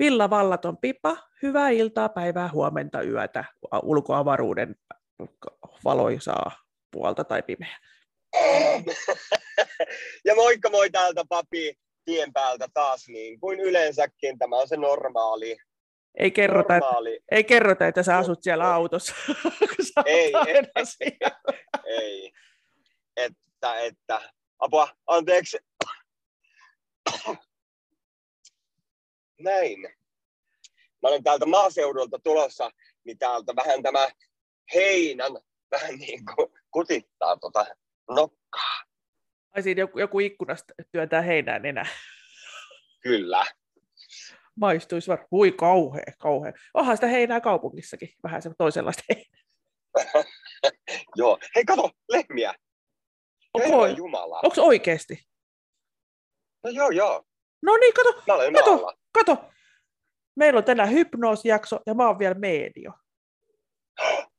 Villa Vallaton Pipa, hyvää iltaa, päivää, huomenta, yötä, ulkoavaruuden valoisaa puolta tai pimeä. ja moikka moi täältä papi tien päältä taas niin kuin yleensäkin. Tämä on se normaali. Ei kerrota, normaali. Että, ei kerrota, että sä asut siellä autossa. ei, ei, ei, ei. Että, että, apua, anteeksi. Näin. Mä olen täältä maaseudulta tulossa, niin täältä vähän tämä heinän vähän niin kuin kutittaa tota nokkaa. Ai siinä joku, joku ikkunasta työntää heinää enää. Kyllä. Maistuisi var... Hui kauhea, kauhea. Onhan sitä heinää kaupungissakin, vähän se toisenlaista heinää. Joo. Hei, kato, lehmiä. Onko, Jumala. Onko oikeasti? No joo, joo. No niin, kato, kato, maalla. Kato. Meillä on tänään hypnoosijakso ja mä oon vielä medio.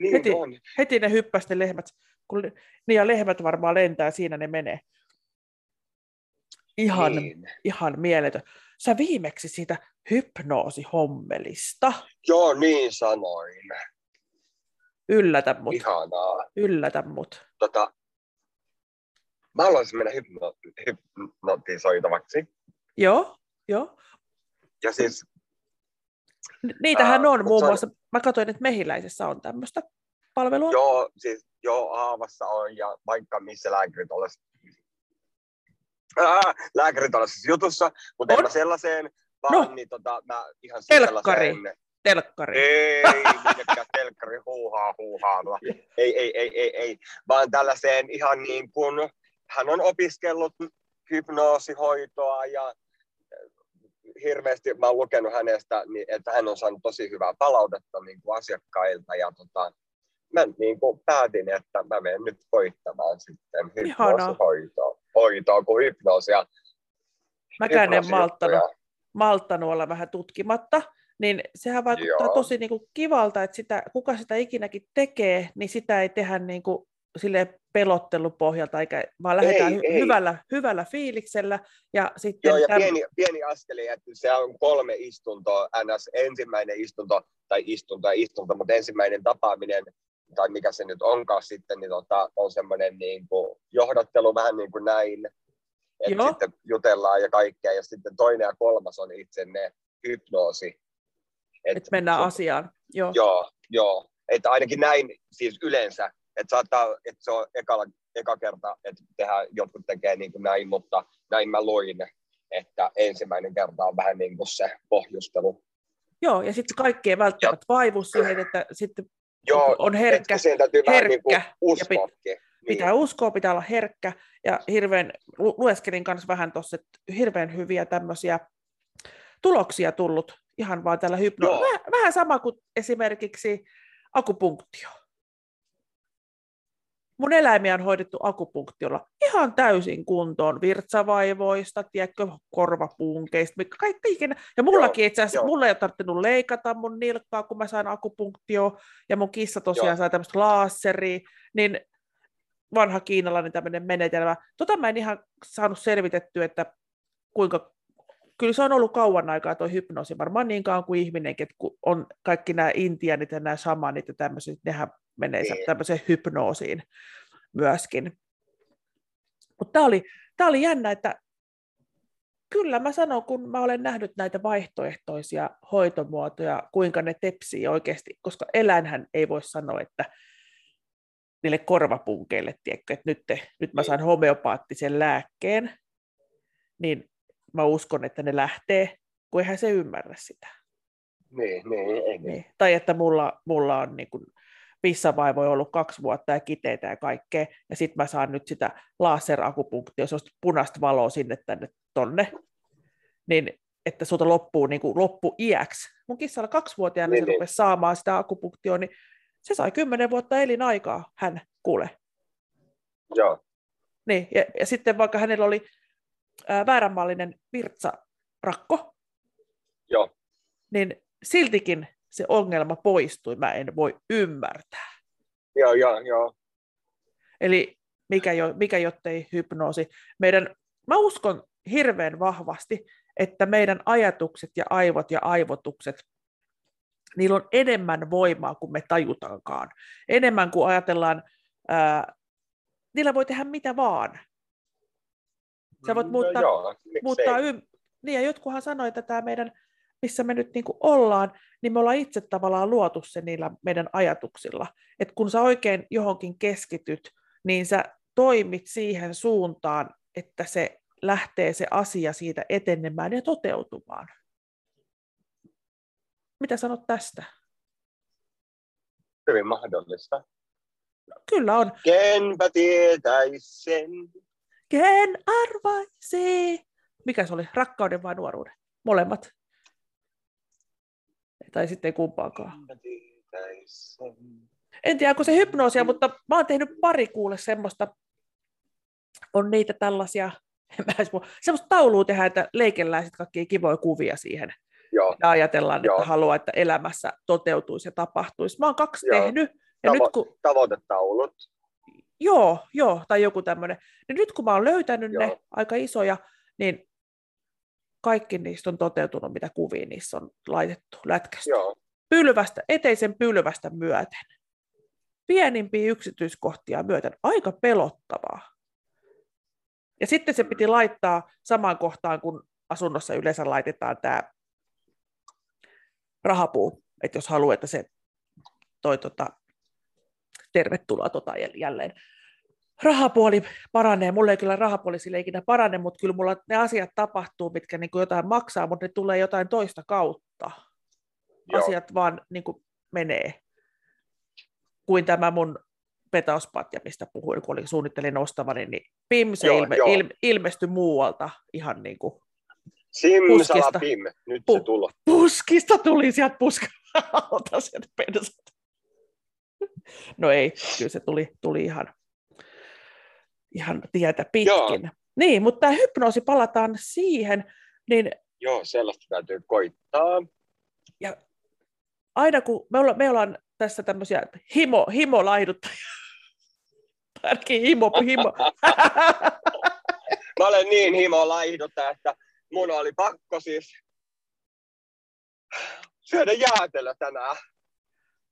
niin heti, on. heti ne hyppästi lehmät, kun niin ja lehmät varmaan lentää, siinä ne menee. Ihan, niin. ihan mieletön. Sä viimeksi siitä hypnoosihommelista. Joo, niin sanoin. Yllätä mut. Ihanaa. Yllätä mut. Tota, mä haluaisin mennä hypno, hypnotisoitavaksi. Joo, joo. Ja siis... Niitähän ää, on muun muassa, on... mä katsoin, että Mehiläisessä on tämmöistä palvelua. Joo, siis joo, Aavassa on ja vaikka missä lääkärit olisi Ää, lääkärit olisi siis jutussa, mutta on? en mä sellaiseen, vaan no. niin tota, mä ihan Telkkari. Telkkari. Ei, minnekään telkkari, huuhaa, huuhaa. Ei, ei, ei, ei, ei, vaan tällaiseen ihan niin kuin, hän on opiskellut hypnoosihoitoa ja hirveästi mä oon lukenut hänestä, niin, että hän on saanut tosi hyvää palautetta niin kuin asiakkailta ja tota, mä niin kuin päätin, että mä menen nyt koittamaan sitten hypnoosihoitoa hoitoa kuin hypnoosia. Mäkään en malttanut, malttanut olla vähän tutkimatta, niin sehän vaikuttaa Joo. tosi niin kuin kivalta, että sitä, kuka sitä ikinäkin tekee, niin sitä ei tehdä niin kuin sille pelottelupohjalta, eikä, vaan lähdetään ei, hy- ei. Hyvällä, hyvällä fiiliksellä. Ja, sitten Joo, ja täm... pieni, pieni askeli, että se on kolme istuntoa, ns. ensimmäinen istunto, tai istunto ja istunto, mutta ensimmäinen tapaaminen, tai mikä se nyt onkaan sitten, niin tota, on semmoinen niin kuin johdattelu vähän niin kuin näin, että sitten jutellaan ja kaikkea, ja sitten toinen ja kolmas on itse ne hypnoosi. Että et mennään se, asiaan. Joo, joo, joo. että ainakin näin siis yleensä että saattaa, että se on ekala, eka kerta, että tehdään, jotkut tekee niin kuin näin, mutta näin mä luin, että ensimmäinen kerta on vähän niin kuin se pohjustelu. Joo, ja sitten kaikki ei välttämättä vaivu siihen, että sitten Joo, on herkkä, herkkä niin kuin ja pit, niin. pitää uskoa, pitää olla herkkä, ja hirveän, lueskelin kanssa vähän tuossa, että hirveän hyviä tämmöisiä tuloksia tullut ihan vaan tällä hypno. Vähän, vähän sama kuin esimerkiksi akupunktio mun eläimiä on hoidettu akupunktiolla ihan täysin kuntoon, virtsavaivoista, tiedätkö, korvapunkeista, kaikki ikinä. Ja mullakin itse asiassa, mulla ei ole tarvinnut leikata mun nilkkaa, kun mä sain akupunktio, ja mun kissa tosiaan joo. sai tämmöistä laasseria, niin vanha kiinalainen tämmöinen menetelmä. Tota mä en ihan saanut selvitettyä, että kuinka kyllä se on ollut kauan aikaa tuo hypnoosi, varmaan niin kauan kuin ihminenkin, että kun on kaikki nämä intianit ja nämä samanit ja tämmöiset, nehän menee niin. tämmöiseen hypnoosiin myöskin. Mutta tämä oli, tää oli jännä, että kyllä mä sanon, kun mä olen nähnyt näitä vaihtoehtoisia hoitomuotoja, kuinka ne tepsii oikeasti, koska eläinhän ei voi sanoa, että niille korvapunkeille, tiedätkö, että nyt, te, nyt mä niin. saan homeopaattisen lääkkeen, niin mä uskon, että ne lähtee, kun eihän se ymmärrä sitä. Niin, niin, ei, niin. Tai että mulla, mulla on niin kuin pissavaivoja ollut kaksi vuotta ja kiteitä ja kaikkea, ja sitten mä saan nyt sitä laserakupunktio, se on punaista valoa sinne tänne tonne, niin että sulta loppuu niin kuin loppu iäksi. Mun kissalla kaksivuotiaana niin, se niin. rupesi saamaan sitä akupunktioa, niin se sai kymmenen vuotta elinaikaa, hän kuule. Joo. Niin, ja, ja sitten vaikka hänellä oli ää, vääränmallinen virtsarakko, Joo. niin siltikin se ongelma poistui, mä en voi ymmärtää. Joo, joo, joo. Eli mikä, jo, mikä jottei hypnoosi. Meidän, mä uskon hirveän vahvasti, että meidän ajatukset ja aivot ja aivotukset, niillä on enemmän voimaa kuin me tajutaankaan. Enemmän kuin ajatellaan, ää, niillä voi tehdä mitä vaan. Sä voit No muuttaa, joo, miksei. muuttaa ym... Niin, ja jotkuhan sanoi, että tämä meidän, missä me nyt niin kuin ollaan, niin me ollaan itse tavallaan luotu se niillä meidän ajatuksilla. Että kun sä oikein johonkin keskityt, niin sä toimit siihen suuntaan, että se lähtee se asia siitä etenemään ja toteutumaan. Mitä sanot tästä? Hyvin mahdollista. Kyllä on. Kenpä tietäis sen. Ken arvaisi? Mikä se oli? Rakkauden vai nuoruuden? Molemmat. Tai sitten ei kumpaakaan. En tiedä, onko se hypnoosia, mutta mä oon tehnyt pari kuule semmoista, on niitä tällaisia, mä semmoista taulua tehdään, että leikellään sitten kaikkia kivoja kuvia siihen. Joo, Ja ajatellaan, Joo. että haluaa, että elämässä toteutuisi ja tapahtuisi. Mä oon kaksi Joo. tehnyt, ja Tavo- nyt kun, tavoitetaulut. joo, joo, tai joku tämmöinen. Niin nyt kun mä oon löytänyt ne Joo. aika isoja, niin kaikki niistä on toteutunut, mitä kuvia niissä on laitettu, lätkästä. Joo, Pylvästä, eteisen pylvästä myöten. Pienimpiä yksityiskohtia myöten. Aika pelottavaa. Ja sitten se piti laittaa samaan kohtaan, kun asunnossa yleensä laitetaan tämä rahapuu, että jos haluaa, että se toi tota, tervetuloa tota jäl- jälleen. Rahapuoli paranee, mulla ei kyllä rahapuoli sille ikinä parane, mutta kyllä mulla ne asiat tapahtuu, mitkä niin jotain maksaa, mutta ne tulee jotain toista kautta. joo. Asiat vaan niin kuin menee. Kuin tämä mun petauspatja, mistä puhuin, kun olin, suunnittelin ostavani, niin pim, se Joo, ilme, joo. il, ilmestyi muualta ihan niin kuin Puskista. pim, nyt Pu- se tulo. puskista tuli sieltä puskalta sieltä pensat. No ei, kyllä se tuli, tuli ihan, ihan tietä pitkin. Joo. Niin, mutta tämä hypnoosi, palataan siihen, niin Joo, sellaista täytyy koittaa. ja aina kun me ollaan, me ollaan tässä tämmöisiä himo, himolaiduttajia, ainakin himo, himo. Mä olen niin himo laihduttaja, että mun oli pakko siis syödä jäätelö tänään.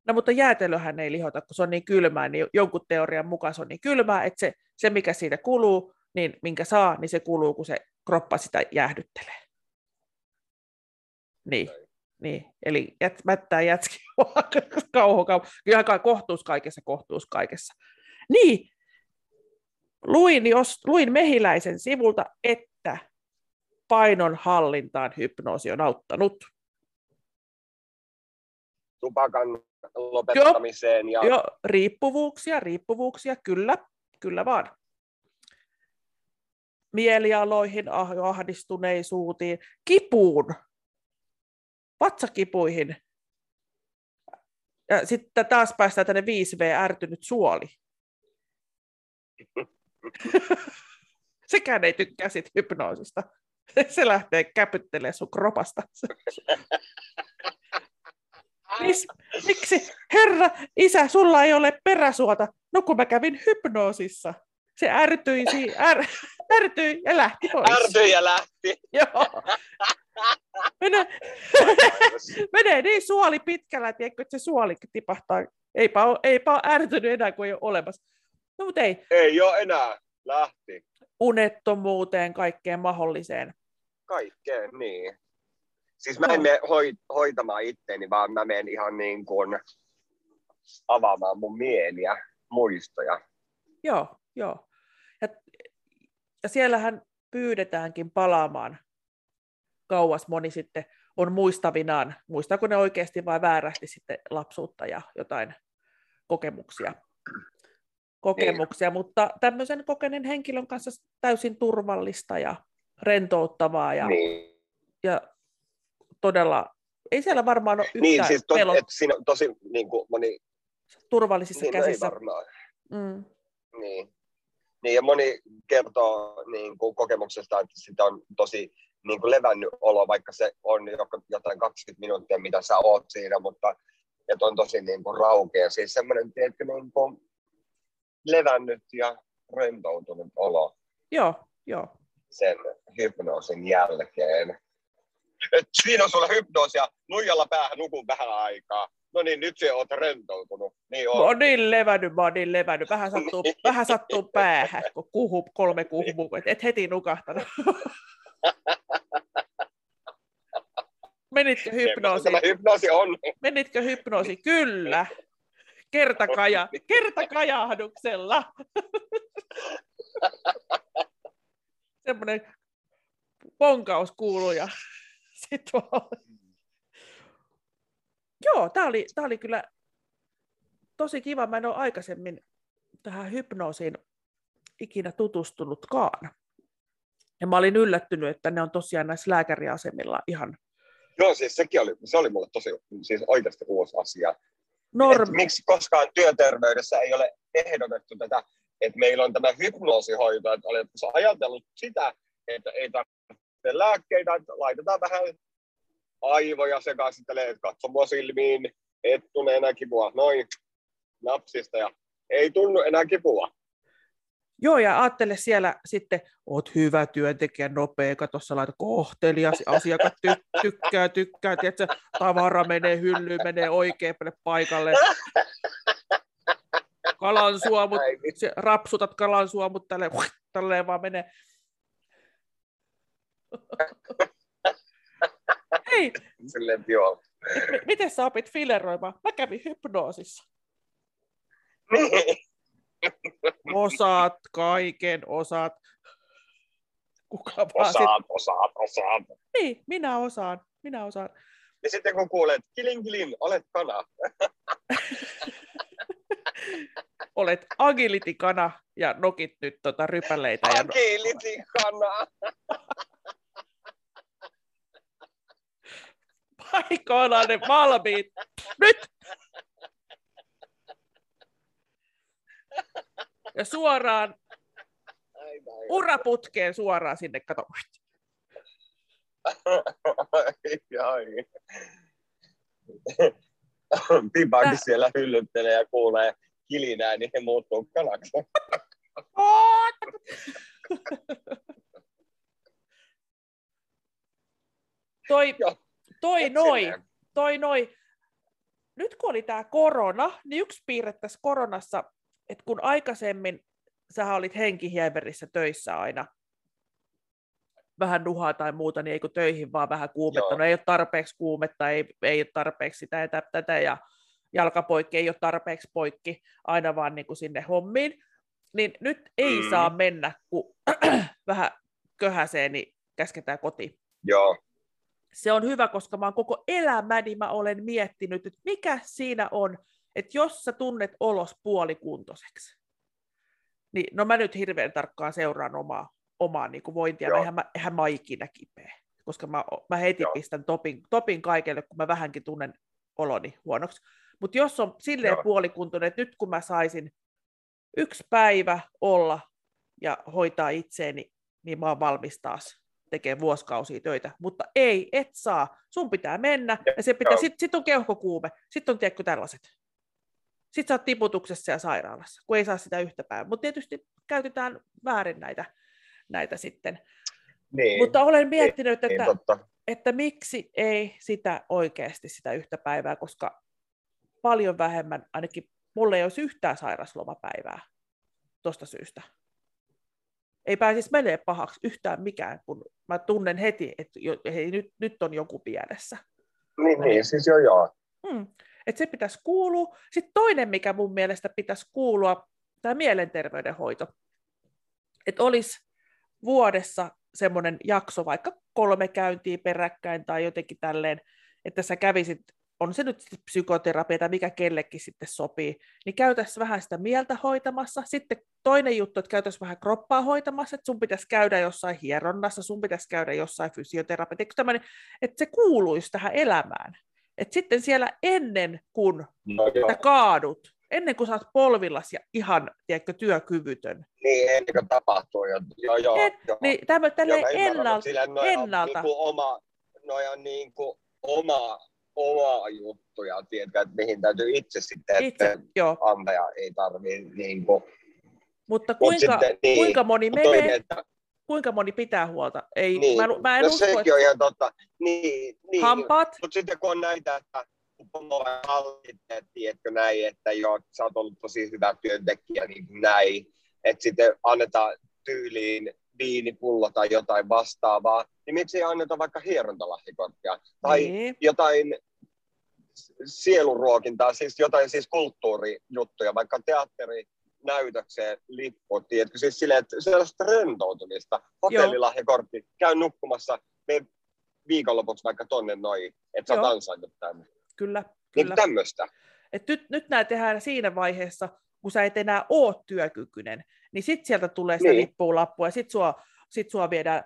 No mutta jäätelöhän ei lihota, kun se on niin kylmää, niin jonkun teorian mukaan se on niin kylmää, että se, se mikä siitä kuluu, niin minkä saa, niin se kuluu, kun se kroppa sitä jäähdyttelee. Niin, niin. eli jät, mättää jätski kauho, kauho. Kyllähän kai kohtuus kaikessa, kohtuus kaikessa. Niin, luin, jos, luin Mehiläisen sivulta, että painon hallintaan hypnoosi on auttanut. Tupakan lopettamiseen ja Joo, riippuvuuksia, riippuvuuksia, kyllä, kyllä vaan. Mielialoihin, ah- ahdistuneisuutiin, kipuun, vatsakipuihin. Ja sitten taas päästään tänne 5V, ärtynyt suoli. Sekään ei tykkää sit hypnoosista. Se lähtee käpyttelemään sun kropasta. Miksi, herra, isä, sulla ei ole peräsuota? No kun mä kävin hypnoosissa. Se ärtyi, si- är, ärtyi ja lähti pois. ärtyi ja lähti. Joo. Mene, menee niin suoli pitkällä, tiedätkö, että se suoli tipahtaa. Eipä ole, eipä ole ärtynyt enää, kun ei ole olemassa. No mutta ei, Ei ole enää. Lähti. unettomuuteen, kaikkeen mahdolliseen. Kaikkeen, niin. Siis mä en Joo. mene hoi, hoitamaan itteeni, vaan mä menen ihan niin kuin avaamaan mun mieliä, muistoja. Joo, joo. Ja, ja siellähän pyydetäänkin palaamaan kauas moni sitten on muistavinaan, muistaako ne oikeasti vai väärästi sitten lapsuutta ja jotain kokemuksia. kokemuksia, niin. mutta tämmöisen kokeneen henkilön kanssa täysin turvallista ja rentouttavaa ja, Niin, ja todella, ei siellä varmaan ole yhtään niin siis to, pelot siinä tosi niin kuin moni, turvallisissa niin, no ei käsissä. varmaan. Mm. Niin. niin, ja moni kertoo niin kuin kokemuksesta, että sitä on tosi niin kuin levännyt olo, vaikka se on jotain 20 minuuttia, mitä sä oot siinä, mutta että on tosi niin kuin raukea. Siis semmoinen, tiedätkö, niin kuin levännyt ja rentoutunut olo Joo, joo. sen hypnoosin jälkeen. Et siinä on sulla hypnoosia, nuijalla päähän nukun vähän aikaa. No niin, nyt se oot rentoutunut. Niin on. Mä oon niin levännyt, mä oon niin levännyt. Vähän sattuu, vähän sattuu päähän, kun kuhu, kolme kuhuu, et, et heti nukahtanut. Menitkö hypnoosiin? Tämä hypnoosi on. Menitkö hypnoosi? Kyllä. Kertakaja, kertakajahduksella. Semmoinen ponkaus kuuluu ja sit vaan... Joo, tämä oli, tää oli kyllä tosi kiva. Mä en ole aikaisemmin tähän hypnoosiin ikinä tutustunutkaan. Ja mä olin yllättynyt, että ne on tosiaan näissä lääkäriasemilla ihan Joo, siis sekin oli, se oli mulle tosi siis oikeasti uusi asia. normi. miksi koskaan työterveydessä ei ole ehdotettu tätä, että meillä on tämä hypnoosihoito, että oletko ajatellut sitä, että ei tarvitse lääkkeitä, että laitetaan vähän aivoja sekaisin, että katso mua silmiin, et tunne enää kipua, noin, napsista ja ei tunnu enää kipua. Joo, ja ajattele siellä sitten, oot hyvä työntekijä, nopea, kato sä laita kohtelias, asiakas ty- tykkää, tykkää, tiedätkö, tavara menee hyllyyn, menee oikealle paikalle. Kalansuomut, Ai vitsi. se, rapsutat kalansuomut tälleen, tälleen vaan menee. Hei, Silleen, joo. m- miten sä opit fileroimaan? Mä kävin hypnoosissa. Niin. Osaat kaiken, osaat. Kuka vaan sit... Osaat, osaat, osaat. Niin, minä osaan, minä osaan. Ja sitten kun kuulet, kilin kilin, olet kana. Olet agility-kana ja nokit nyt tota rypäleitä. Ja Paikoillaan ne valmiit. Nyt! Ja suoraan, uraputkeen suoraan sinne, kato. ai. Pipakin siellä hyllyttelee ja kuulee kilinää, niin he muuttuu kanaksi. Toi, Joo. Toi Et noi, silleen. toi noi. Nyt kun oli tämä korona, niin yksi piirre tässä koronassa, että kun aikaisemmin sä olit henkihieverissä töissä aina, vähän nuhaa tai muuta, niin ei kun töihin vaan vähän kuumetta. Joo. No ei ole tarpeeksi kuumetta, ei, ei ole tarpeeksi sitä ja tä- tätä, ja jalkapoikki ei ole tarpeeksi poikki, aina vaan niin kuin sinne hommiin. Niin nyt ei Mm. saa mennä, kun vähän köhäsee, niin käsketään kotiin Joo, se on hyvä, koska mä oon koko elämäni mä olen miettinyt, että mikä siinä on, että jos sä tunnet olos puolikuntoiseksi, niin no mä nyt hirveän tarkkaan seuraan omaa, omaa niin kuin vointia, Joo. eihän mä, eihän mä ikinä kipeä, koska mä, mä heti Joo. pistän topin, topin kaikelle, kun mä vähänkin tunnen oloni huonoksi. Mutta jos on silleen Joo. puolikuntoinen, että nyt kun mä saisin yksi päivä olla ja hoitaa itseeni, niin mä oon valmis taas tekee vuosikausia töitä, mutta ei, et saa. Sun pitää mennä, ja se pitää, sit, sit on keuhkokuume, sit on tiedätkö tällaiset. Sitten sä oot tiputuksessa ja sairaalassa, kun ei saa sitä yhtä päivää. Mutta tietysti käytetään väärin näitä, näitä sitten. niin, Mutta olen miettinyt, niin että, totta. että miksi ei sitä oikeasti sitä yhtä päivää, koska paljon vähemmän, ainakin mulla ei olisi yhtään sairaslomapäivää tuosta syystä. Ei pääsisi menee pahaksi yhtään mikään, kun mä tunnen heti, että jo, hei, nyt, nyt on joku pielessä. Niin, niin, siis joo, joo. Hmm. Et se pitäisi kuulua. Sitten toinen, mikä mun mielestä pitäisi kuulua, tämä mielenterveydenhoito. Että olisi vuodessa semmoinen jakso, vaikka kolme käyntiä peräkkäin tai jotenkin tälleen, että sä kävisit, on se nyt psykoterapia tai mikä kellekin sitten sopii, niin käytäisiin vähän sitä mieltä hoitamassa. Sitten toinen juttu, että käytäisiin vähän kroppaa hoitamassa, että sun pitäisi käydä jossain hieronnassa, sun pitäisi käydä jossain fysioterapiassa, että se kuuluisi tähän elämään. Et sitten siellä ennen kuin No sä kaadut, ennen kuin oot polvillas ja ihan tiedätkö, työkyvytön, Niin, ennen kuin tapahtuu. Jo, joo, joo, Et, joo. niin tämä tälleen ennalta, sillä on ennalta. Niinku oma, noi on niinku oma, oma juttuja, tiedätkö, että mihin täytyy itse sitten, itse, että joo. antaja ei tarvii niinku, Mutta Mut kuinka, sitten, niin, kuinka moni toinen, menee, että, kuinka moni pitää huolta? Ei, Niin. mä, mä en no usko, sekin että on ihan totta. Niin, niin. hampaat, Mutta sitten kun on näitä, että kun pomo hallitteet, tiedätkö näin, että joo, sä oot ollut tosi hyvä työntekijä, niin kuin näin, että sitten annetaan tyyliin viinipullo tai jotain vastaavaa, niin miksi ei anneta vaikka hierontalahjakorttia tai niin, jotain sieluruokintaa, siis jotain siis kulttuurijuttuja, vaikka teatteri, näytökseen lippu, tiedätkö, siis silleen, että sellaista rentoutumista, hotellilahjakortti, käy nukkumassa, me viikonlopuksi vaikka tonne noin, että sä ansainnut tänne. kyllä, Niin kyllä. tämmöistä. Et nyt, nyt nämä tehdään siinä vaiheessa, kun sä et enää ole työkykyinen, niin sitten sieltä tulee sitä Niin. lippuulappua ja sitten sua, sit sua viedään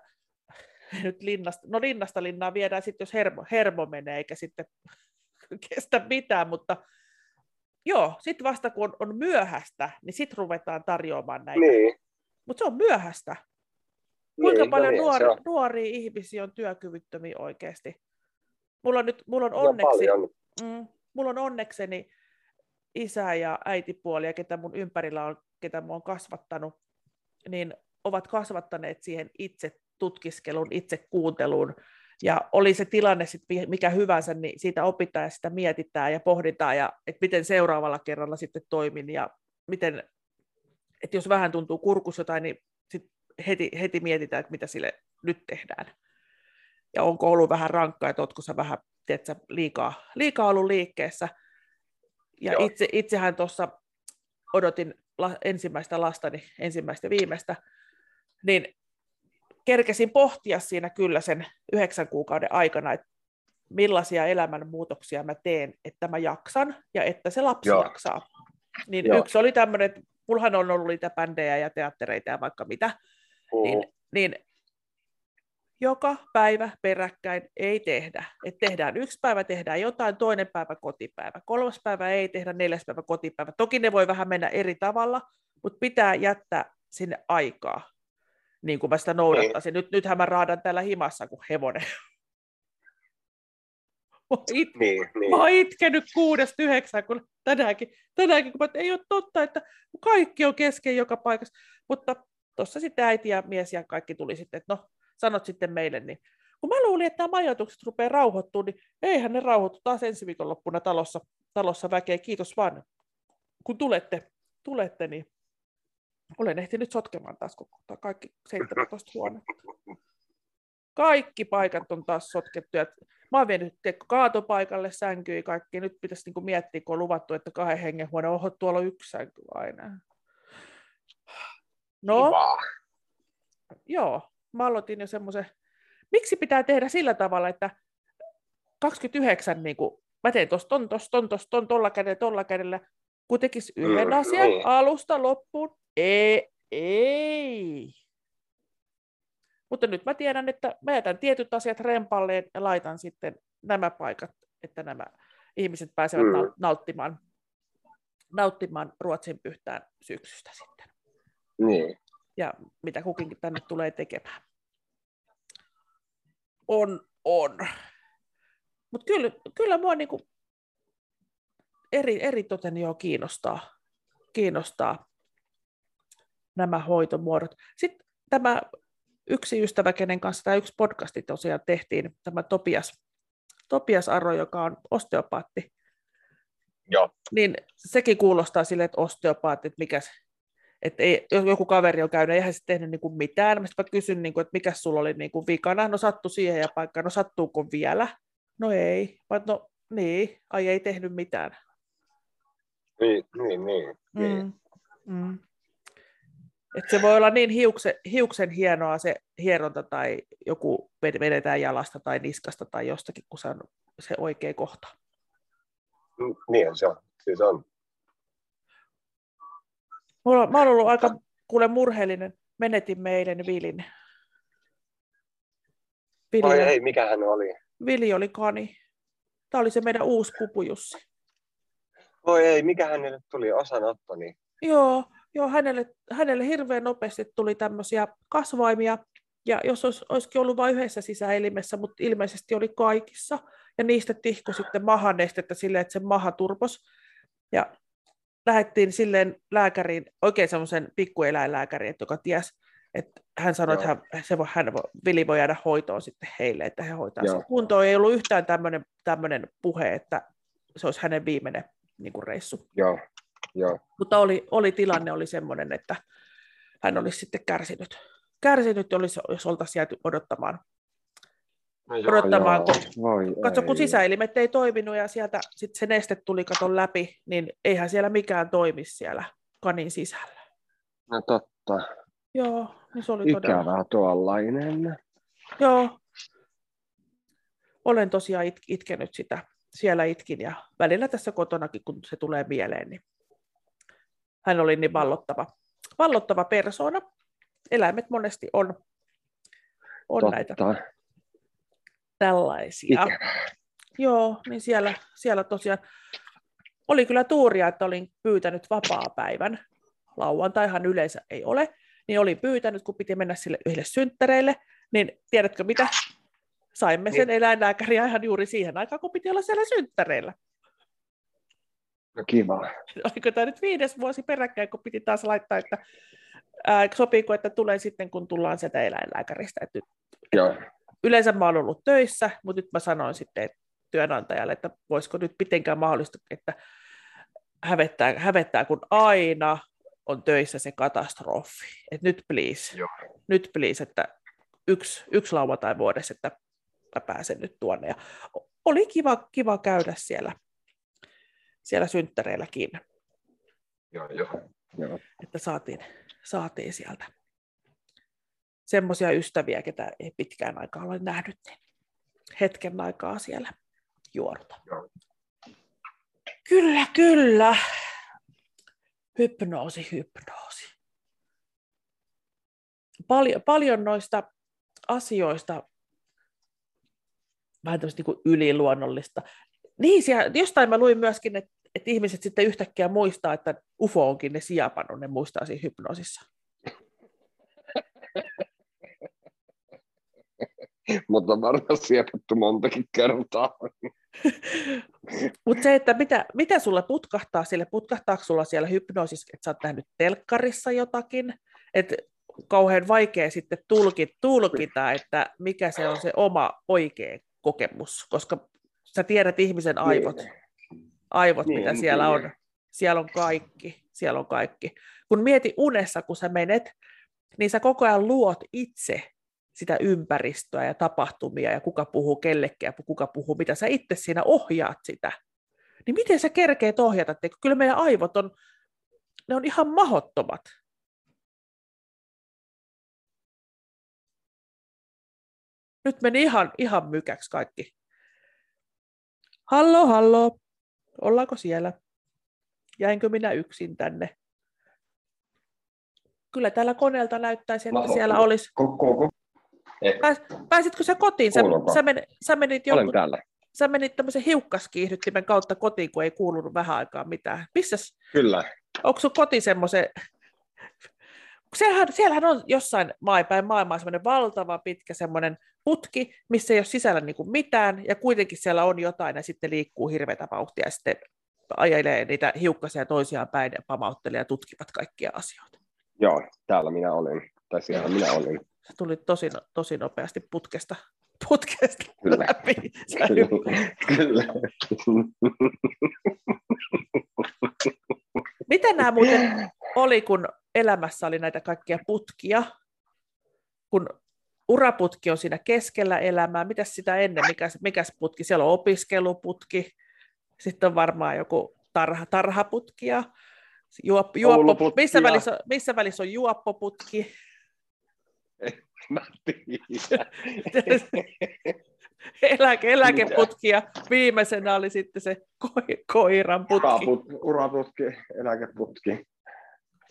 nyt linnasta, no linnasta linnaa viedään sitten, jos hermo, hermo menee, eikä sitten kestä mitään, mutta joo, sitten vasta kun on, on myöhäistä, niin sitten ruvetaan tarjoamaan näitä. Niin. Mutta se on myöhäistä. Kuinka niin, paljon no niin, nuori, nuoria ihmisiä on työkyvyttömiä oikeasti? Mulla on nyt mulla on onneksi, paljon. mm, mulla on onnekseni isä ja äitipuoli, ja ketä mun ympärillä on, ketä mä oon kasvattanut, niin ovat kasvattaneet siihen itse tutkiskelun, itse kuunteluun. Ja oli se tilanne sitten mikä hyvänsä, niin siitä opitaan ja sitä mietitään ja pohditaan, ja että miten seuraavalla kerralla sitten toimin, ja miten, että jos vähän tuntuu kurkus jotain, niin sit heti, heti mietitään, että mitä sille nyt tehdään. Ja onko ollut vähän rankkaa, että oletko sä vähän tiedätkö, liikaa, liikaa ollut liikkeessä. Ja Joo. itse, itsehän tuossa odotin la, ensimmäistä lastani, ensimmäistä viimeistä, niin kerkesin pohtia siinä kyllä sen yhdeksän kuukauden aikana, että millaisia elämänmuutoksia mä teen, että mä jaksan ja että se lapsi Joo. jaksaa. Niin Joo. yksi oli tämmöinen, että mullahan on ollut niitä bändejä ja teattereita ja vaikka mitä, niin, niin joka päivä peräkkäin ei tehdä. Et tehdään yksi päivä, tehdään jotain, toinen päivä kotipäivä, kolmas päivä ei tehdä, neljäs päivä kotipäivä. Toki ne voi vähän mennä eri tavalla, mutta pitää jättää sinne aikaa, niin kuin mä sitä noudattaisin. Nyt, nythän mä raadan täällä himassa kuin hevonen. Mä oon it- Niin, niin. Mä oon itkenyt kuudesta yhdeksään, kun tänäänkin, tänäänkin kun mä, että ei ole totta, että kaikki on kesken joka paikassa. Mutta tuossa sitten äiti ja mies ja kaikki tuli sitten, että no, sanot sitten meille. Niin. Kun mä luulin, että nämä majoitukset rupeaa rauhoittumaan, niin eihän ne rauhoittu taas ensi viikonloppuna talossa, talossa väkeä. Kiitos vaan, kun tulette, tulette niin olen ehtinyt sotkemaan taas koko kaikki 17 huonetta. Kaikki paikat on taas sotkettu. Ja mä oon vienyt kaatopaikalle sänkyä kaikki. Nyt pitäisi niinku miettiä, kun on luvattu, että kahden hengen huone. Oho, tuolla on yksi sänky aina. No, Kiva. joo. Mä aloitin jo semmoisen... Miksi pitää tehdä sillä tavalla, että 29, niin kuin, mä teen tuossa ton, tuossa ton, tuossa ton, tolla kädellä, tolla kädellä, kun tekisi yhden Mm, asian niin. alusta loppuun. Ei, ei. Mutta nyt mä tiedän, että mä jätän tietyt asiat rempalleen ja laitan sitten nämä paikat, että nämä ihmiset pääsevät Mm. nauttimaan, nauttimaan Ruotsin pyhtään syksystä sitten. Niin. Ja mitä kukinkin tänne tulee tekemään. On, on. Mutta kyllä, kyllä mua niinku eri, eri toten jo kiinnostaa, kiinnostaa nämä hoitomuodot. Sitten tämä yksi ystävä, kenen kanssa tämä yksi podcasti tosiaan tehtiin, tämä Topias, Topias Arro, joka on osteopaatti, Joo. niin sekin kuulostaa sille, että osteopaatti, että mikäs, että ei, jos joku kaveri on käynyt, eihän se tehnyt niin kuin mitään. Mä sitten kysyn, niin kuin, että mikä sulla oli niin kuin vikana. No sattu siihen ja paikkaan. No sattuuko vielä? No ei. Vai no niin, ai ei tehnyt mitään. Niin, niin, niin. niin. Mm. Mm. Et se voi olla niin hiuksen, hiuksen hienoa se hieronta tai joku ved- vedetään jalasta tai niskasta tai jostakin, kun se on se oikea kohta. Mm, Niin se on. Siis on. Mulla, mä oon ollut aika kuule murheellinen. Menetimme eilen Vilin. Vili, Oi ei, mikä hän oli? Vili oli kani. Tämä oli se meidän uusi pupu Jussi. Oi ei, mikä hänelle tuli osanotto, niin Joo, joo hänelle, hänelle hirveän nopeasti tuli tämmöisiä kasvaimia. Ja jos olisi, olisikin ollut vain yhdessä sisäelimessä, mutta ilmeisesti oli kaikissa. Ja niistä tihku sitten mahanestettä silleen, että se maha turpos. Ja lähdettiin silleen lääkäriin, oikein semmoisen pikkueläinlääkäriin, joka ties, että hän sanoi, että hän, se voi, hän, Vili voi jäädä hoitoon sitten heille, että he hoitaa sen kuntoon. Ei ollut yhtään tämmöinen puhe, että se olisi hänen viimeinen niin kuin reissu. Joo. Joo. Mutta oli, oli tilanne oli semmoinen, että hän olisi sitten kärsinyt. Kärsinyt, olisi, jos oltaisiin jääty odottamaan. No joo, odottamaan joo. Kun, Voi katso, ei. kun sisäelimet ei toiminut ja sieltä sitten se neste tuli katon läpi, niin eihän siellä mikään toimi siellä kanin sisällä. No totta. Joo, niin se oli Ikävää todella. tuollainen. Joo. Olen tosiaan it- itkenyt sitä. Siellä itkin ja välillä tässä kotonakin, kun se tulee mieleen, niin hän oli niin vallottava, vallottava persona. Eläimet monesti on, on näitä tällaisia. Ikävää. Joo, niin siellä, siellä tosiaan oli kyllä tuuria, että olin pyytänyt vapaa-päivän. Lauantaihan yleensä ei ole, niin olin pyytänyt, kun piti mennä sille yhdelle synttäreille, niin tiedätkö mitä? Saimme sen niin. eläinlääkäriä ihan juuri siihen aikaan, kun piti olla siellä synttäreillä. No kiva. Oliko tämä nyt viides vuosi peräkkäin, kun piti taas laittaa, että ää, sopiiko, että tulee sitten, kun tullaan sieltä eläinlääkäristä. Että Joo. Yleensä mä olen ollut töissä, mutta nyt mä sanoin sitten työnantajalle, että voisiko nyt mitenkään mahdollista, että hävettää, hävettää kun aina on töissä se katastrofi. Et nyt please, Joo. nyt please, että yksi, yksi lauantai vuodessa, että mä pääsen nyt tuonne. Ja oli kiva, kiva käydä siellä siellä synttäreilläkin. Joo, joo. joo. Että saatiin, saatiin sieltä semmoisia ystäviä, ketä ei pitkään aikaa ole nähnyt, niin hetken aikaa siellä juoruta. Joo. Kyllä, kyllä. Hypnoosi, hypnoosi. Paljon, paljon noista asioista, vähän tämmöistä niin yliluonnollista, niin, siellä, jostain mä luin myöskin, että, että ihmiset sitten yhtäkkiä muistaa, että UFO onkin ne sijapannut, ne muistaa siinä hypnoosissa. Mutta varmaan siepattu montakin kertaa. Mutta se, että mitä, mitä sulle putkahtaa sille, putkahtaako sulla siellä hypnoosissa, että sä oot nähnyt telkkarissa jotakin, että kauhean vaikea sitten tulkita, tulkita, että mikä se on se oma oikea kokemus, koska sä tiedät ihmisen aivot, niin. aivot niin, mitä siellä on. Siellä on kaikki, siellä on kaikki. Kun mieti unessa, kun sä menet, niin sä koko ajan luot itse sitä ympäristöä ja tapahtumia ja kuka puhuu kellekin ja kuka puhuu mitä. Sä itse siinä ohjaat sitä. Niin miten sä kerkeet ohjata? Että kyllä meidän aivot on, ne on ihan mahottomat. Nyt meni ihan, ihan mykäksi kaikki. Hallo, hallo. Ollaanko siellä? Jäinkö minä yksin tänne? Kyllä täällä koneelta näyttäisi, että siellä olisi... Koko. Pääs, pääsitkö sä kotiin? Sä, sä, men, sä menit jonkun, Olen täällä. Sä menit tämmöisen hiukkaskiihdyttimen kautta kotiin, kun ei kuulunut vähän aikaa mitään. Missäs? Kyllä. Onko sun koti semmoisen siellähän, siellähän on jossain maapäin maailmaa semmoinen valtava pitkä semmoinen putki, missä ei ole sisällä niin kuin mitään, ja kuitenkin siellä on jotain, ja sitten liikkuu hirveätä vauhtia, ja sitten ajelee niitä hiukkasia toisiaan päin, ja pamauttelee ja tutkivat kaikkia asioita. Joo, täällä minä olin, tai siellä minä olin. Se tuli tosi, tosi nopeasti putkesta, putkesta kyllä. läpi. Kyllä. kyllä. Miten nämä muuten oli, kun elämässä oli näitä kaikkia putkia, kun uraputki on siinä keskellä elämää, mitä sitä ennen, mikä, mikä putki, siellä on opiskeluputki, sitten on varmaan joku tarha, tarhaputki ja juop, juoppo, missä, välissä, missä välissä on juoppoputki? Mä tiedän. Eläke, eläkeputki ja viimeisenä oli sitten se ko, koiran putki. Uraputki, uraputki eläkeputki.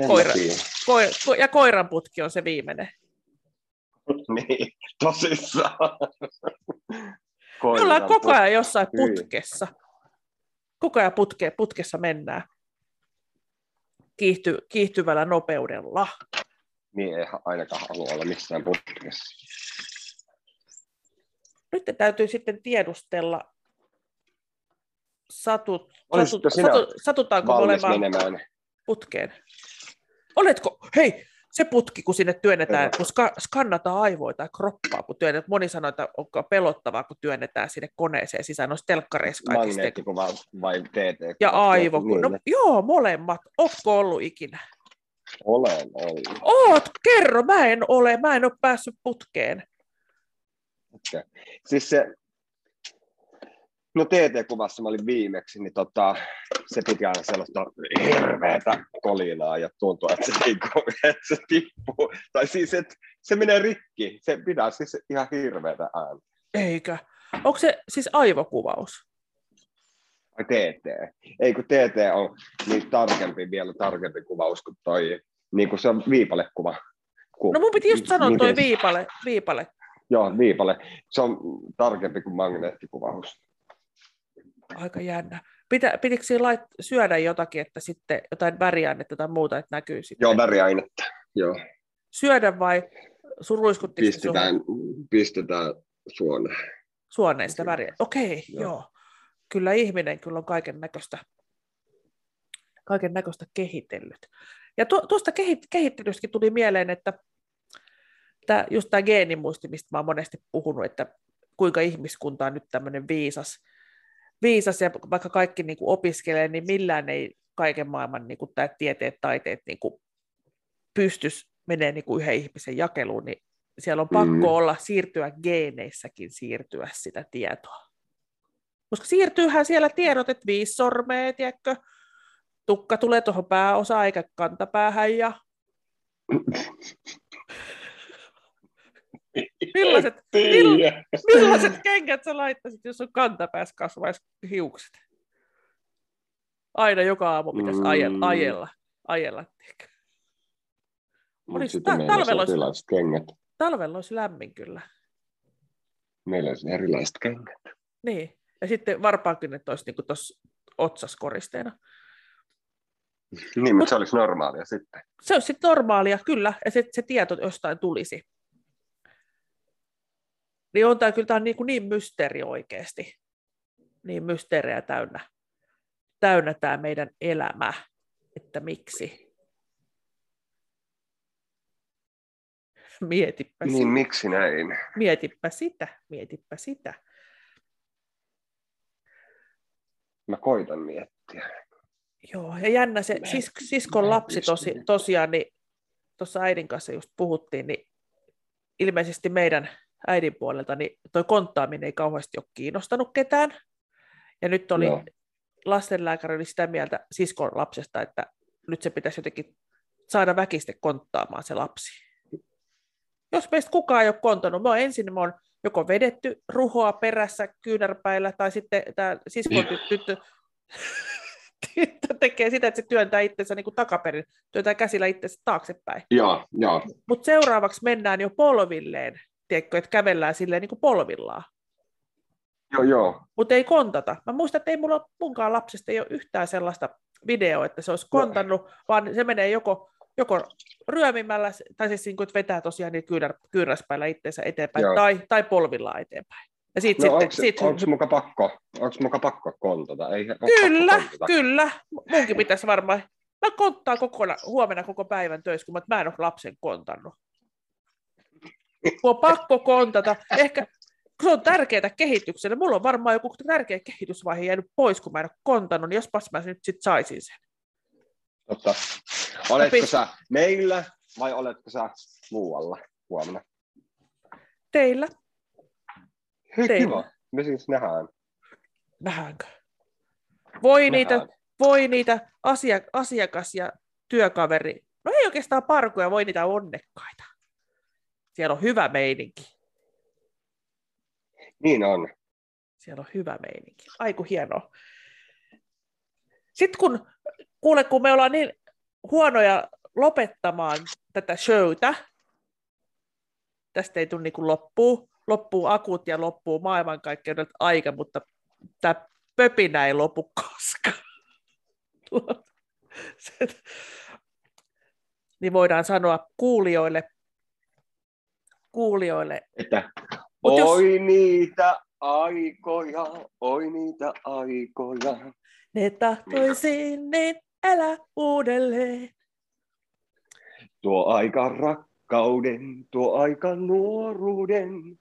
Koira, koira, ko, ja koiran putki on se viimeinen. niin, tosissaan. Me ollaan koko ajan jossain putkessa. Koko ajan putke, putkessa mennään. Kiihty, kiihtyvällä nopeudella. Niin ei ainakaan halua olla missään putkessa. Nyt täytyy sitten tiedustella, satut, satut, satut, satutaanko olemaan putkeen? Oletko, hei, se putki, kun sinne työnnetään, kun ska, skannataan aivoita tai kroppaa, kun työnnetään. Moni sanoo, että onko pelottavaa, kun työnnetään sinne koneeseen sisään noissa telkkareissa kaikista. Magneettikuva vai TT? Ja aivo. Niin, no, joo, molemmat. Ootko ollut ikinä? Olen ollut. Oot, kerro, mä en ole, mä en ole päässyt putkeen. Okay. Siis se, no TT-kuvassa mä olin viimeksi, niin tota, se piti aina sellaista hirveätä kolinaa ja tuntuu, että se, niinku, että se tippuu. Tai siis, että se menee rikki. Se pitää siis ihan hirveätä ääntä. Eikö? Onko se siis aivokuvaus? Ai TT. Ei kun TT on niin tarkempi, vielä tarkempi kuvaus kuin toi, niin kuin se on viipalekuva. No mun piti just sanoa niin, toi viipale, viipale. Joo, viipale. Se on tarkempi kuin magneettikuvaus. Aika jännä. Pitä, pitikö siinä lait, syödä jotakin, että sitten jotain väriainetta tai muuta, että näkyy sitten? Joo, väriainetta, joo. Syödä vai sun ruiskuttiko pistetään, pistetään suoneen. Suoneen sitä väriä. Okei, okay, joo. joo. Kyllä ihminen kyllä on kaiken näköistä kaiken näköistä kehitellyt. Ja tu, tuosta kehittelystäkin tuli mieleen, että tämä, just tämä geenimuisti, mistä mä oon monesti puhunut, että kuinka ihmiskunta on nyt tämmöinen viisas, viisas ja vaikka kaikki niin kuin opiskelee, niin millään ei kaiken maailman niin kuin tämä tieteet, taiteet niin kuin pystys menee niin kuin yhden ihmisen jakeluun, niin siellä on pakko mm. olla, siirtyä geeneissäkin siirtyä sitä tietoa. Koska siirtyyhän siellä tiedot, että viisi sormea, tiedätkö, tukka tulee tuohon pääosaan eikä kantapäähän ja millaiset, mill, millaiset kengät sä laittaisit, jos on kantapäässä kasvaisi hiukset? Aina joka aamu pitäisi mm. ajella. ajella, ajella olisi, ta- talvella, olisi, kengät. talvella olisi lämmin kyllä. Meillä olisi erilaiset kengät. Niin, ja sitten varpaankynnet olisi niin tuossa otsaskoristeena. Niin, mutta se olisi normaalia sitten. Se olisi sitten normaalia, kyllä, ja se, se tieto jostain tulisi. Niin on tämä kyllä tämä on niin, kuin niin mysteeri oikeasti. Niin mysteeriä täynnä. Täynnä tämä meidän elämä, että miksi. Mietipä niin, sitä. miksi näin? Mietipä sitä, mietipä sitä. Mä koitan miettiä. Joo, ja jännä se sis, siskon lapsi tosi, tosiaan, niin tuossa äidin kanssa just puhuttiin, niin ilmeisesti meidän äidin puolelta, niin toi konttaaminen ei kauheasti ole kiinnostanut ketään. Ja nyt oli no. lastenlääkäri oli sitä mieltä siskon lapsesta, että nyt se pitäisi jotenkin saada väkiste konttaamaan se lapsi. Jos meistä kukaan ei ole kontannut, mä ensin mä oon joko vedetty ruhoa perässä kyynärpäillä, tai sitten tämä siskon tyttö tyttö tekee sitä, että se työntää itsensä niin kuin takaperin, työntää käsillä itsensä taaksepäin. Joo, joo. Mutta seuraavaksi mennään jo polvilleen, tiedätkö, että kävellään silleen niin kuin polvillaan. Joo, joo. Mutta ei kontata. Mä muistan, että ei mulla munkaan lapsesta ei ole yhtään sellaista videoa, että se olisi kontannut, no. vaan se menee joko, joko ryömimällä, tai siis niin kuin, että vetää tosiaan niitä kyynär, kyynäspäillä itsensä eteenpäin, tai, tai polvillaan eteenpäin. Ja sit no, sitten, onko, sit... onko muka pakko, onko muka pakko kontata? Ei kyllä, kontata. kyllä. Munkin pitäisi varmaan. Mä konttaan kokona, huomenna koko päivän töissä, kun mä en ole lapsen kontannut. Kun on pakko kontata. Ehkä se on tärkeää kehitykselle. Mulla on varmaan joku tärkeä kehitysvaihe jäänyt pois, kun mä en ole kontannut, niin jospas mä nyt sit saisin sen. Totta. Oletko Opis... sä meillä vai oletko sä muualla huomenna? Teillä. Hei, teille. kiva. Me siis nähdään. Nähdäänkö? Voi nähdään. niitä, voi niitä asiak- asiakas- ja työkaveri, no ei oikeastaan parkuja, voi niitä onnekkaita. Siellä on hyvä meininki. Niin on. Siellä on hyvä meininki. Aiku hienoa. Sitten kun, kuule, kun me ollaan niin huonoja lopettamaan tätä showta, tästä ei tule niin loppuu, loppuu akut ja loppuu maailmankaikkeudet aika, mutta tämä pöpinä ei lopu koskaan. niin voidaan sanoa kuulijoille, kuulijoille. Että oi jos... niitä aikoja, oi niitä aikoja. Ne tahtoisin, niin älä uudelleen. Tuo aika rakkauden, tuo aika nuoruuden.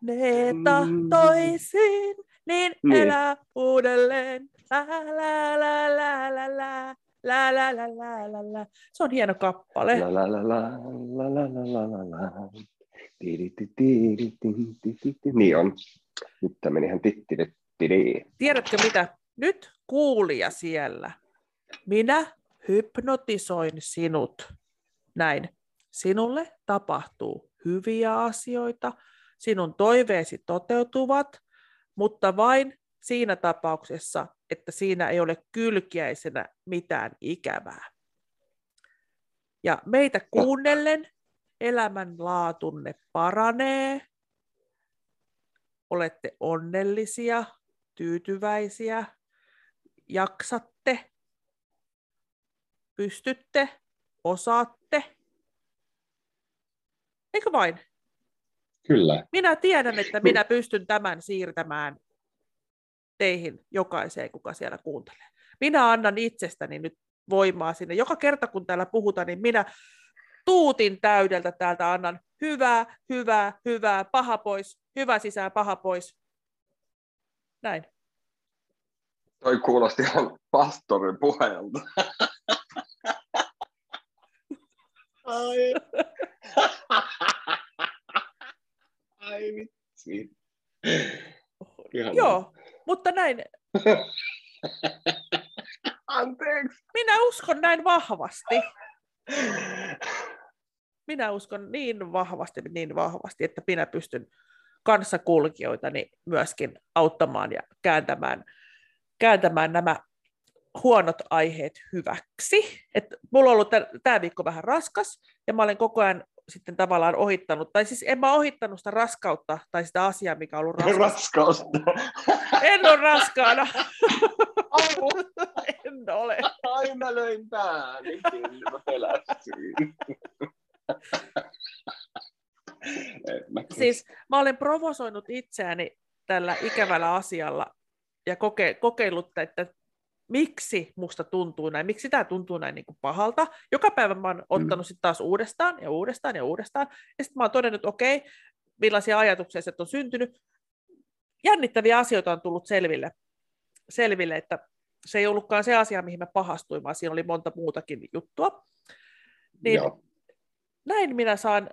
Ne tahtoisin, niin, niin. elää uudelleen. La, la, la, la, la, la. La, la, la, la, la, la. Se on hieno kappale. La, la, la, la, la, la, la, la, la. Niin on. Nyt tämä meni ihan tittiri. Tiedätkö mitä? Nyt kuulija siellä. Minä hypnotisoin sinut. Näin. Sinulle tapahtuu hyviä asioita, sinun toiveesi toteutuvat, mutta vain siinä tapauksessa, että siinä ei ole kylkiäisenä mitään ikävää. Ja meitä kuunnellen elämänlaatunne paranee, olette onnellisia, tyytyväisiä, jaksatte, pystytte, osaatte. Eikö vain? Kyllä. Minä tiedän, että minä pystyn tämän siirtämään teihin jokaiseen, kuka siellä kuuntelee. Minä annan itsestäni nyt voimaa sinne. Joka kerta, kun täällä puhutaan, niin minä tuutin täydeltä täältä annan hyvää, hyvää, hyvää, paha pois, hyvä sisään, paha pois. Näin. Toi kuulosti ihan pastorin puheelta. Ai. Ai vitsi. Ihan Joo, mutta näin. Anteeksi. Minä uskon näin vahvasti. Minä uskon niin vahvasti, niin vahvasti, että minä pystyn kanssakulkijoitani myöskin auttamaan ja kääntämään, kääntämään nämä huonot aiheet hyväksi. Et mulla on ollut tämä viikko vähän raskas, ja mä olen koko ajan sitten tavallaan ohittanut, tai siis en mä ohittanut sitä raskautta tai sitä asiaa, mikä on ollut raskas. Raskausta. En ole raskaana. en ole. Ai mä löin pääni, mä pelästyin. siis mä olen provosoinut itseäni tällä ikävällä asialla ja koke, kokeillut, että miksi musta tuntuu näin, miksi tämä tuntuu näin niin kuin pahalta. Joka päivä mä oon mm. ottanut sitten taas uudestaan ja uudestaan ja uudestaan. Ja sitten mä oon todennut, että okei, okay, millaisia ajatuksia se on syntynyt. Jännittäviä asioita on tullut selville, selville, että se ei ollutkaan se asia, mihin mä pahastuin, vaan siinä oli monta muutakin juttua. Niin Joo. näin minä saan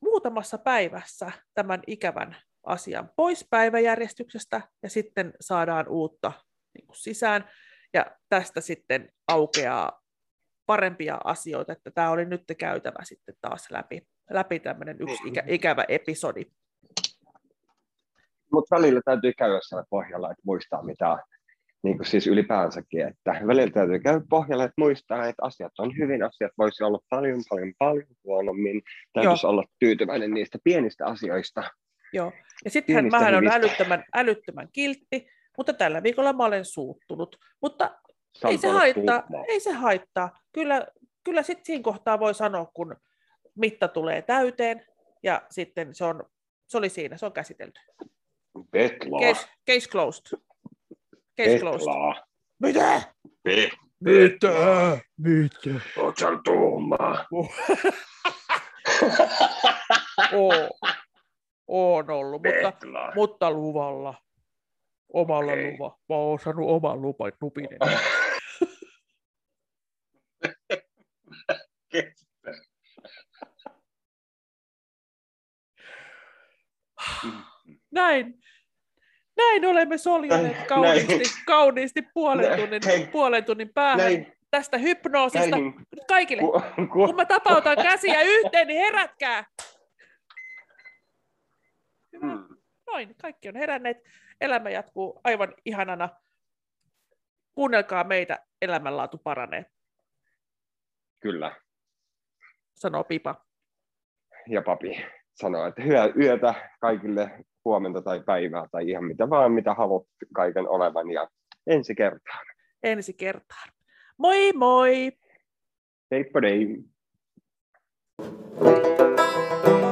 muutamassa päivässä tämän ikävän asian pois päiväjärjestyksestä ja sitten saadaan uutta niin kuin sisään ja tästä sitten aukeaa parempia asioita, että tämä oli nyt käytävä sitten taas läpi, läpi tämmöinen yksi ikä, ikävä episodi. Mutta välillä täytyy käydä siellä pohjalla, että muistaa mitä niin kuin siis ylipäänsäkin, että välillä täytyy käydä pohjalla, että muistaa, että asiat on hyvin, asiat voisi olla paljon, paljon, paljon huonommin. Täytyisi Joo. olla tyytyväinen niistä pienistä asioista. Joo, ja sittenhän mähän on älyttömän, älyttömän kiltti, mutta tällä viikolla mä olen suuttunut. Mutta ei se, haittaa, ei se haittaa. Kyllä, kyllä sitten siinä kohtaa voi sanoa, kun mitta tulee täyteen, ja sitten se, on, se oli siinä, se on käsitelty. Petlaa. Case, case closed. Case Petlaa. closed. Mitä? Pe- mitä? Mitä? Oot sä tuumaa? Oo. On ollut, mutta, mutta luvalla. Omalla okay. luva. Mä oon saanut oman lupa, lupin. Näin. Näin olemme soljuneet kauniisti, näin. kauniisti puolen tunnin, Hei. puolen tunnin päähän näin. tästä hypnoosista. Näin. Kaikille, ku, ku, kun mä tapautan käsiä yhteen, niin herätkää! Hmm. Noin, kaikki on heränneet elämä jatkuu aivan ihanana. Kuunnelkaa meitä, elämänlaatu paranee. Kyllä. Sanoo Pipa. Ja papi sanoo, että hyvää yötä kaikille huomenta tai päivää tai ihan mitä vaan, mitä haluat kaiken olevan ja ensi kertaan. Ensi kertaan. Moi moi! Heippa dei! thank you